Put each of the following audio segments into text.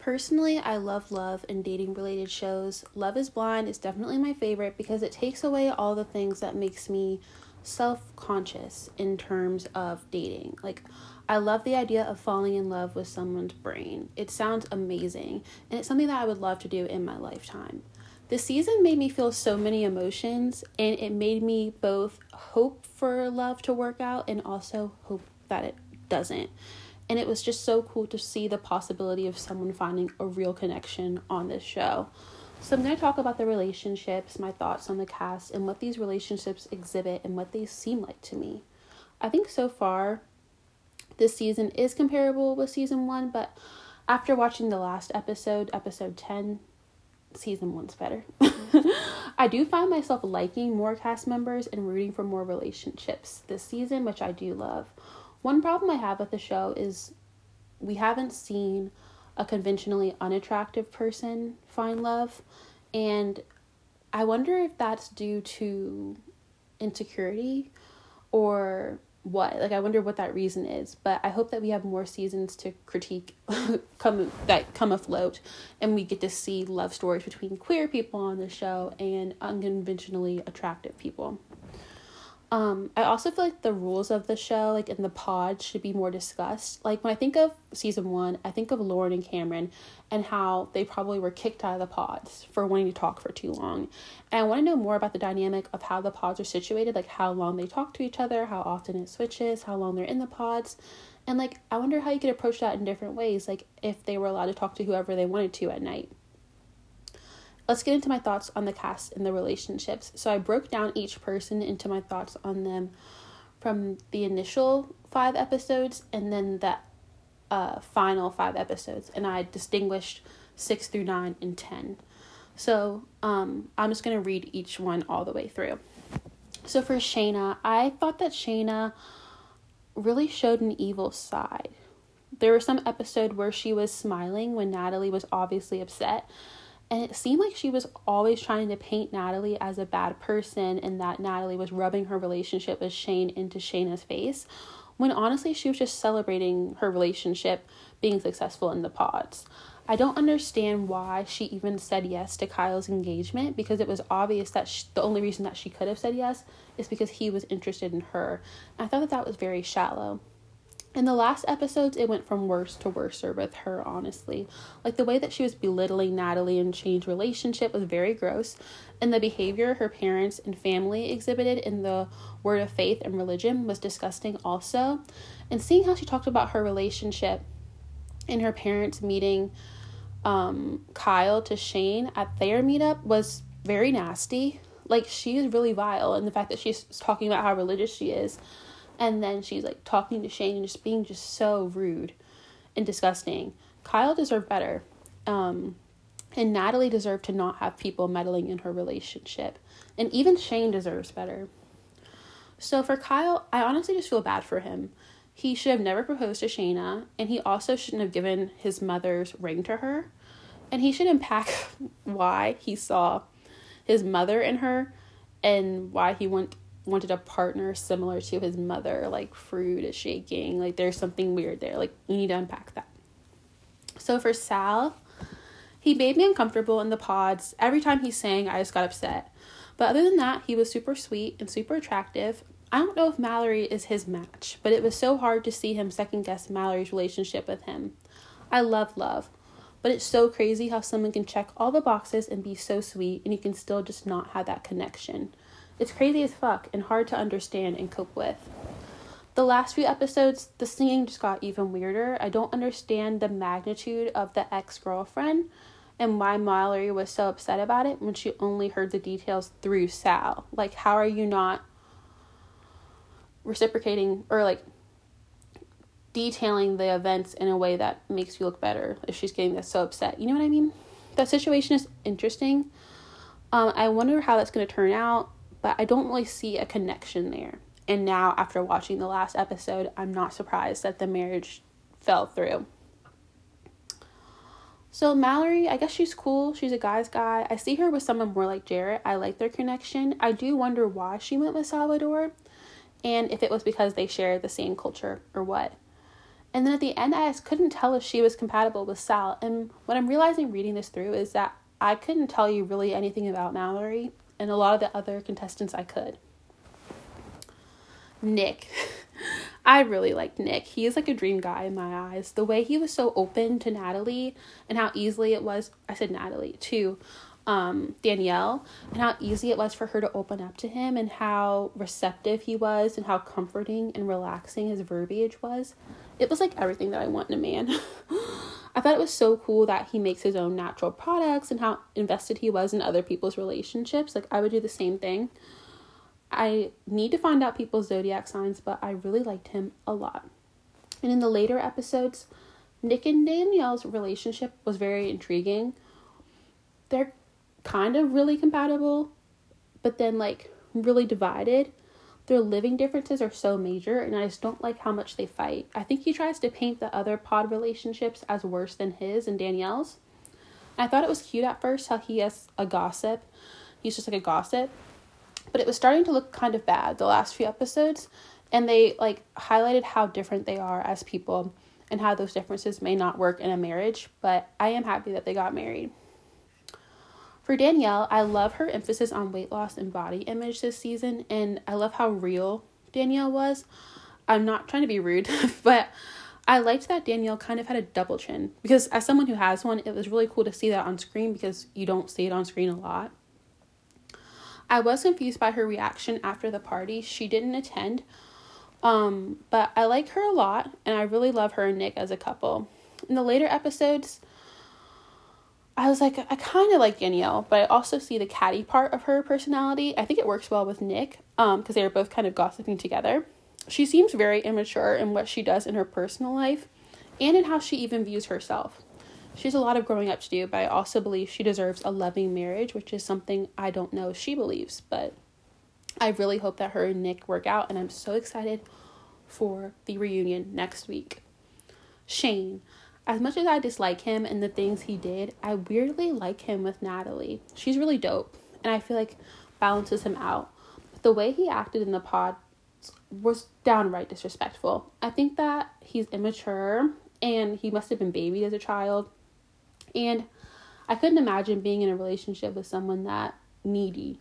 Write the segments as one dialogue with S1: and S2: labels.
S1: Personally, I love love and dating related shows. Love is Blind is definitely my favorite because it takes away all the things that makes me self-conscious in terms of dating. Like I love the idea of falling in love with someone's brain. It sounds amazing and it's something that I would love to do in my lifetime. The season made me feel so many emotions and it made me both hope for love to work out and also hope that it doesn't and it was just so cool to see the possibility of someone finding a real connection on this show. So, I'm going to talk about the relationships, my thoughts on the cast, and what these relationships exhibit and what they seem like to me. I think so far, this season is comparable with season one, but after watching the last episode, episode 10, season one's better. I do find myself liking more cast members and rooting for more relationships this season, which I do love. One problem I have with the show is we haven't seen a conventionally unattractive person find love, and I wonder if that's due to insecurity or what. Like i wonder what that reason is but i hope that we have more seasons to critique come that come afloat and we get to see love stories between queer people on the show and unconventionally attractive people um, I also feel like the rules of the show, like in the pod, should be more discussed. Like when I think of season one, I think of Lauren and Cameron and how they probably were kicked out of the pods for wanting to talk for too long. And I want to know more about the dynamic of how the pods are situated, like how long they talk to each other, how often it switches, how long they're in the pods. And like, I wonder how you could approach that in different ways, like if they were allowed to talk to whoever they wanted to at night let's get into my thoughts on the cast and the relationships. So I broke down each person into my thoughts on them from the initial five episodes and then the uh, final five episodes, and I distinguished six through nine and ten. So um, I'm just gonna read each one all the way through. So for Shaina, I thought that Shaina really showed an evil side. There was some episode where she was smiling when Natalie was obviously upset, and it seemed like she was always trying to paint Natalie as a bad person and that Natalie was rubbing her relationship with Shayne into Shaina's face, when honestly she was just celebrating her relationship being successful in the pods. I don't understand why she even said yes to Kyle's engagement because it was obvious that she, the only reason that she could have said yes is because he was interested in her. I thought that that was very shallow in the last episodes, it went from worse to worser with her, honestly. Like the way that she was belittling Natalie and Shayne's relationship was very gross, and the behavior her parents and family exhibited in the word of faith and religion was disgusting, also. And seeing how she talked about her relationship and her parents' meeting um, Kyle to Shayne at their meetup was very nasty. Like, she is really vile, and the fact that she's talking about how religious she is and then she's like talking to Shayne and just being just so rude and disgusting. Kyle deserved better. Um, and Natalie deserved to not have people meddling in her relationship. And even Shayne deserves better. So for Kyle, I honestly just feel bad for him. He should have never proposed to Shaina, and he also shouldn't have given his mother's ring to her. And he should unpack why he saw his mother in her and why he went wanted a partner similar to his mother, like fruit is shaking, like there's something weird there. Like you need to unpack that. So for Sal, he made me uncomfortable in the pods. Every time he sang, I just got upset. But other than that, he was super sweet and super attractive. I don't know if Mallory is his match, but it was so hard to see him second guess Mallory's relationship with him. I love love, but it's so crazy how someone can check all the boxes and be so sweet and you can still just not have that connection. It's crazy as fuck and hard to understand and cope with. The last few episodes, the singing just got even weirder. I don't understand the magnitude of the ex girlfriend and why Mallory was so upset about it when she only heard the details through Sal. Like, how are you not reciprocating or like detailing the events in a way that makes you look better if she's getting this so upset? You know what I mean? That situation is interesting. Um, I wonder how that's going to turn out but I don't really see a connection there. And now, after watching the last episode, I'm not surprised that the marriage fell through. So, Mallory, I guess she's cool. She's a guy's guy. I see her with someone more like Jarrette. I like their connection. I do wonder why she went with Salvador and if it was because they share the same culture or what. And then at the end, I just couldn't tell if she was compatible with Sal. And what I'm realizing reading this through is that I couldn't tell you really anything about Mallory, and a lot of the other contestants I could. Nick. I really liked Nick. He is like a dream guy in my eyes. The way he was so open to Natalie and how easily it was, I said Natalie, to um, Danielle, and how easy it was for her to open up to him, and how receptive he was, and how comforting and relaxing his verbiage was. It was like everything that I want in a man. I thought it was so cool that he makes his own natural products and how invested he was in other people's relationships. Like, I would do the same thing. I need to find out people's zodiac signs, but I really liked him a lot. And in the later episodes, Nick and Danielle's relationship was very intriguing. They're kind of really compatible, but then like really divided. Their living differences are so major, and I just don't like how much they fight. I think he tries to paint the other pod relationships as worse than his and Danielle's. I thought it was cute at first how he has a gossip. He's just like a gossip. But it was starting to look kind of bad the last few episodes, and they like highlighted how different they are as people and how those differences may not work in a marriage, but I am happy that they got married. For Danielle, I love her emphasis on weight loss and body image this season, and I love how real Danielle was. I'm not trying to be rude, but I liked that Danielle kind of had a double chin because, as someone who has one, it was really cool to see that on screen because you don't see it on screen a lot. I was confused by her reaction after the party. She didn't attend, um, but I like her a lot, and I really love her and Nick as a couple. In the later episodes, I was like, I kind of like Danielle, but I also see the catty part of her personality. I think it works well with Nick um, because they are both kind of gossiping together. She seems very immature in what she does in her personal life and in how she even views herself. She has a lot of growing up to do, but I also believe she deserves a loving marriage, which is something I don't know she believes, but I really hope that her and Nick work out, and I'm so excited for the reunion next week. Shayne as much as I dislike him and the things he did, I weirdly like him with Natalie. She's really dope, and I feel like balances him out. But the way he acted in the pod was downright disrespectful. I think that he's immature and he must have been babied as a child. And I couldn't imagine being in a relationship with someone that needy.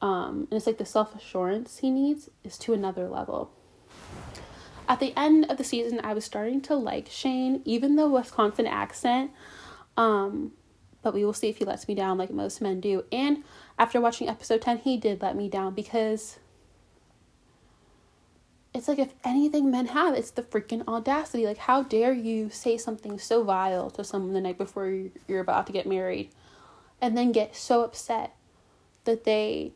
S1: Um, and it's like the self assurance he needs is to another level. At the end of the season, I was starting to like Shayne, even the Wisconsin accent. Um, but we will see if he lets me down like most men do. And after watching episode 10, he did let me down because it's like if anything men have, it's the freaking audacity. Like, how dare you say something so vile to someone the night before you're about to get married and then get so upset that they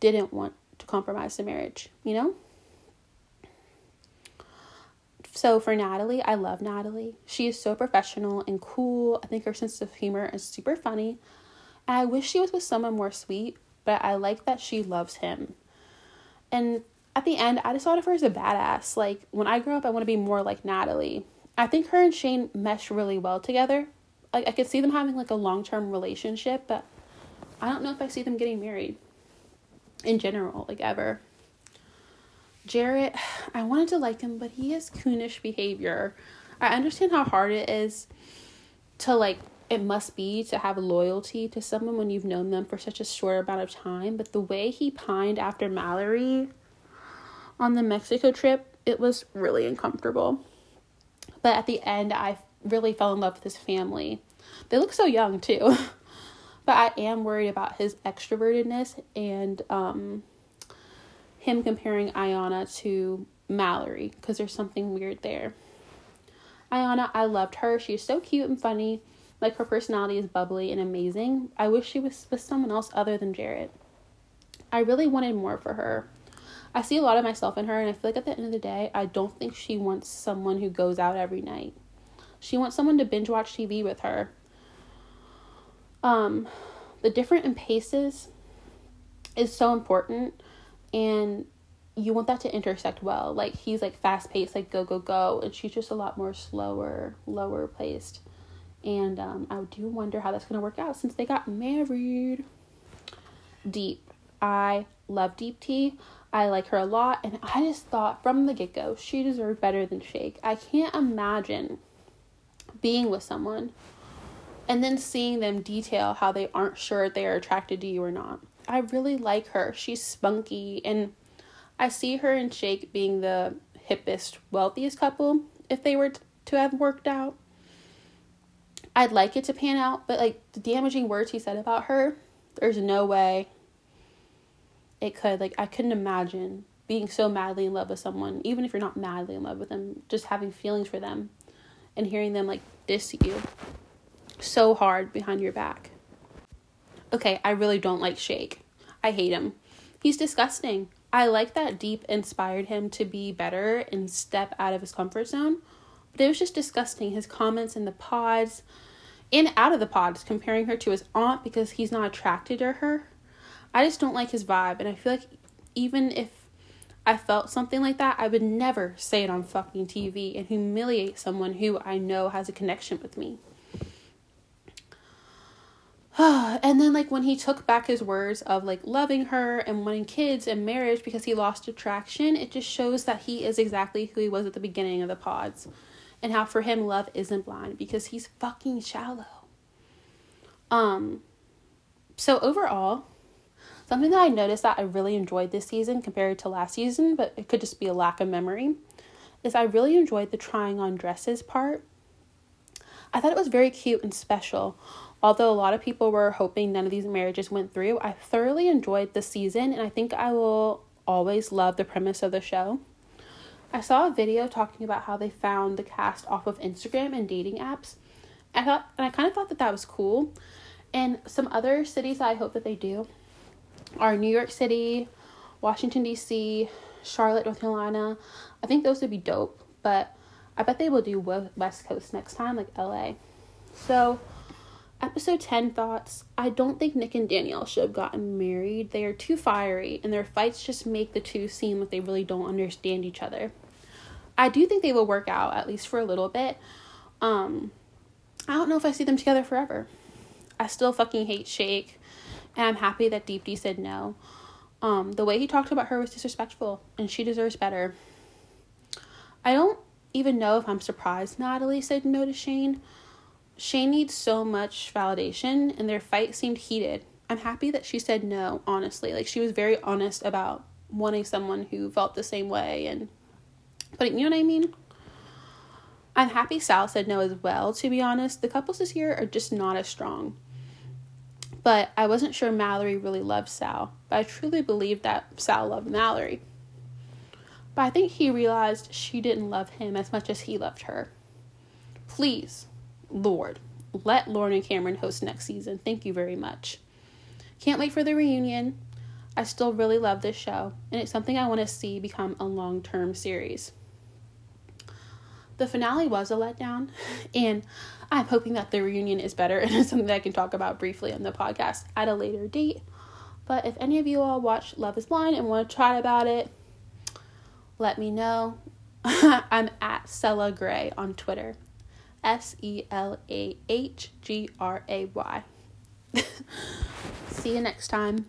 S1: didn't want to compromise the marriage, you know? So for Natalie, I love Natalie. She is so professional and cool. I think her sense of humor is super funny. I wish she was with someone more sweet, but I like that she loves him. And at the end, I just thought of her as a badass. Like when I grow up, I want to be more like Natalie. I think her and Shayne mesh really well together. Like I could see them having like a long term relationship, but I don't know if I see them getting married in general, like ever. Jarrette, I wanted to like him, but he has coonish behavior. I understand how hard it is to like it must be to have loyalty to someone when you've known them for such a short amount of time, but the way he pined after Mallory on the Mexico trip, it was really uncomfortable. But at the end, I really fell in love with his family. They look so young too. but I am worried about his extrovertedness and um him comparing Iyanna to Mallory because there's something weird there. Iyanna, I loved her. She's so cute and funny. Like her personality is bubbly and amazing. I wish she was with someone else other than Jarrette. I really wanted more for her. I see a lot of myself in her, and I feel like at the end of the day, I don't think she wants someone who goes out every night. She wants someone to binge watch TV with her. Um, the different in paces is so important and you want that to intersect well. Like he's like fast paced, like go go go, and she's just a lot more slower, lower paced. And um, I do wonder how that's gonna work out since they got married. Deep, I love Deepti. I like her a lot, and I just thought from the get go she deserved better than Shake. I can't imagine being with someone and then seeing them detail how they aren't sure they are attracted to you or not. I really like her. She's spunky, and I see her and Shake being the hippest, wealthiest couple if they were to have worked out. I'd like it to pan out, but like the damaging words he said about her, there's no way it could. Like, I couldn't imagine being so madly in love with someone, even if you're not madly in love with them, just having feelings for them and hearing them like diss you so hard behind your back. Okay, I really don't like Shake. I hate him. He's disgusting. I like that Deep inspired him to be better and step out of his comfort zone, but it was just disgusting. His comments in the pods, in out of the pods, comparing her to his aunt because he's not attracted to her. I just don't like his vibe, and I feel like even if I felt something like that, I would never say it on fucking TV and humiliate someone who I know has a connection with me. and then like when he took back his words of like loving her and wanting kids and marriage because he lost attraction it just shows that he is exactly who he was at the beginning of the pods and how for him love isn't blind because he's fucking shallow. Um so overall something that i noticed that i really enjoyed this season compared to last season but it could just be a lack of memory is i really enjoyed the trying on dresses part i thought it was very cute and special Although a lot of people were hoping none of these marriages went through, I thoroughly enjoyed the season and I think I will always love the premise of the show. I saw a video talking about how they found the cast off of Instagram and dating apps. I thought and I kind of thought that that was cool. And some other cities I hope that they do are New York City, Washington D.C., Charlotte, North Carolina. I think those would be dope, but I bet they will do West Coast next time, like LA. So Episode 10 thoughts I don't think Nick and Danielle should have gotten married. They are too fiery, and their fights just make the two seem like they really don't understand each other. I do think they will work out, at least for a little bit. Um, I don't know if I see them together forever. I still fucking hate Shake, and I'm happy that Deepti said no. Um, the way he talked about her was disrespectful, and she deserves better. I don't even know if I'm surprised Natalie said no to Shayne. Shayne needs so much validation, and their fight seemed heated. I'm happy that she said no, honestly. Like, she was very honest about wanting someone who felt the same way, and but you know what I mean? I'm happy Sal said no as well, to be honest. The couples this year are just not as strong. But I wasn't sure Mallory really loved Sal, but I truly believe that Sal loved Mallory. But I think he realized she didn't love him as much as he loved her. Please, Lord, let Lauren and Cameron host next season. Thank you very much. Can't wait for the reunion. I still really love this show, and it's something I want to see become a long term series. The finale was a letdown, and I'm hoping that the reunion is better and something I can talk about briefly on the podcast at a later date. But if any of you all watch Love is Blind and want to chat about it, let me know. I'm at Selah Gray on Twitter. S E L A H G R A Y. See you next time.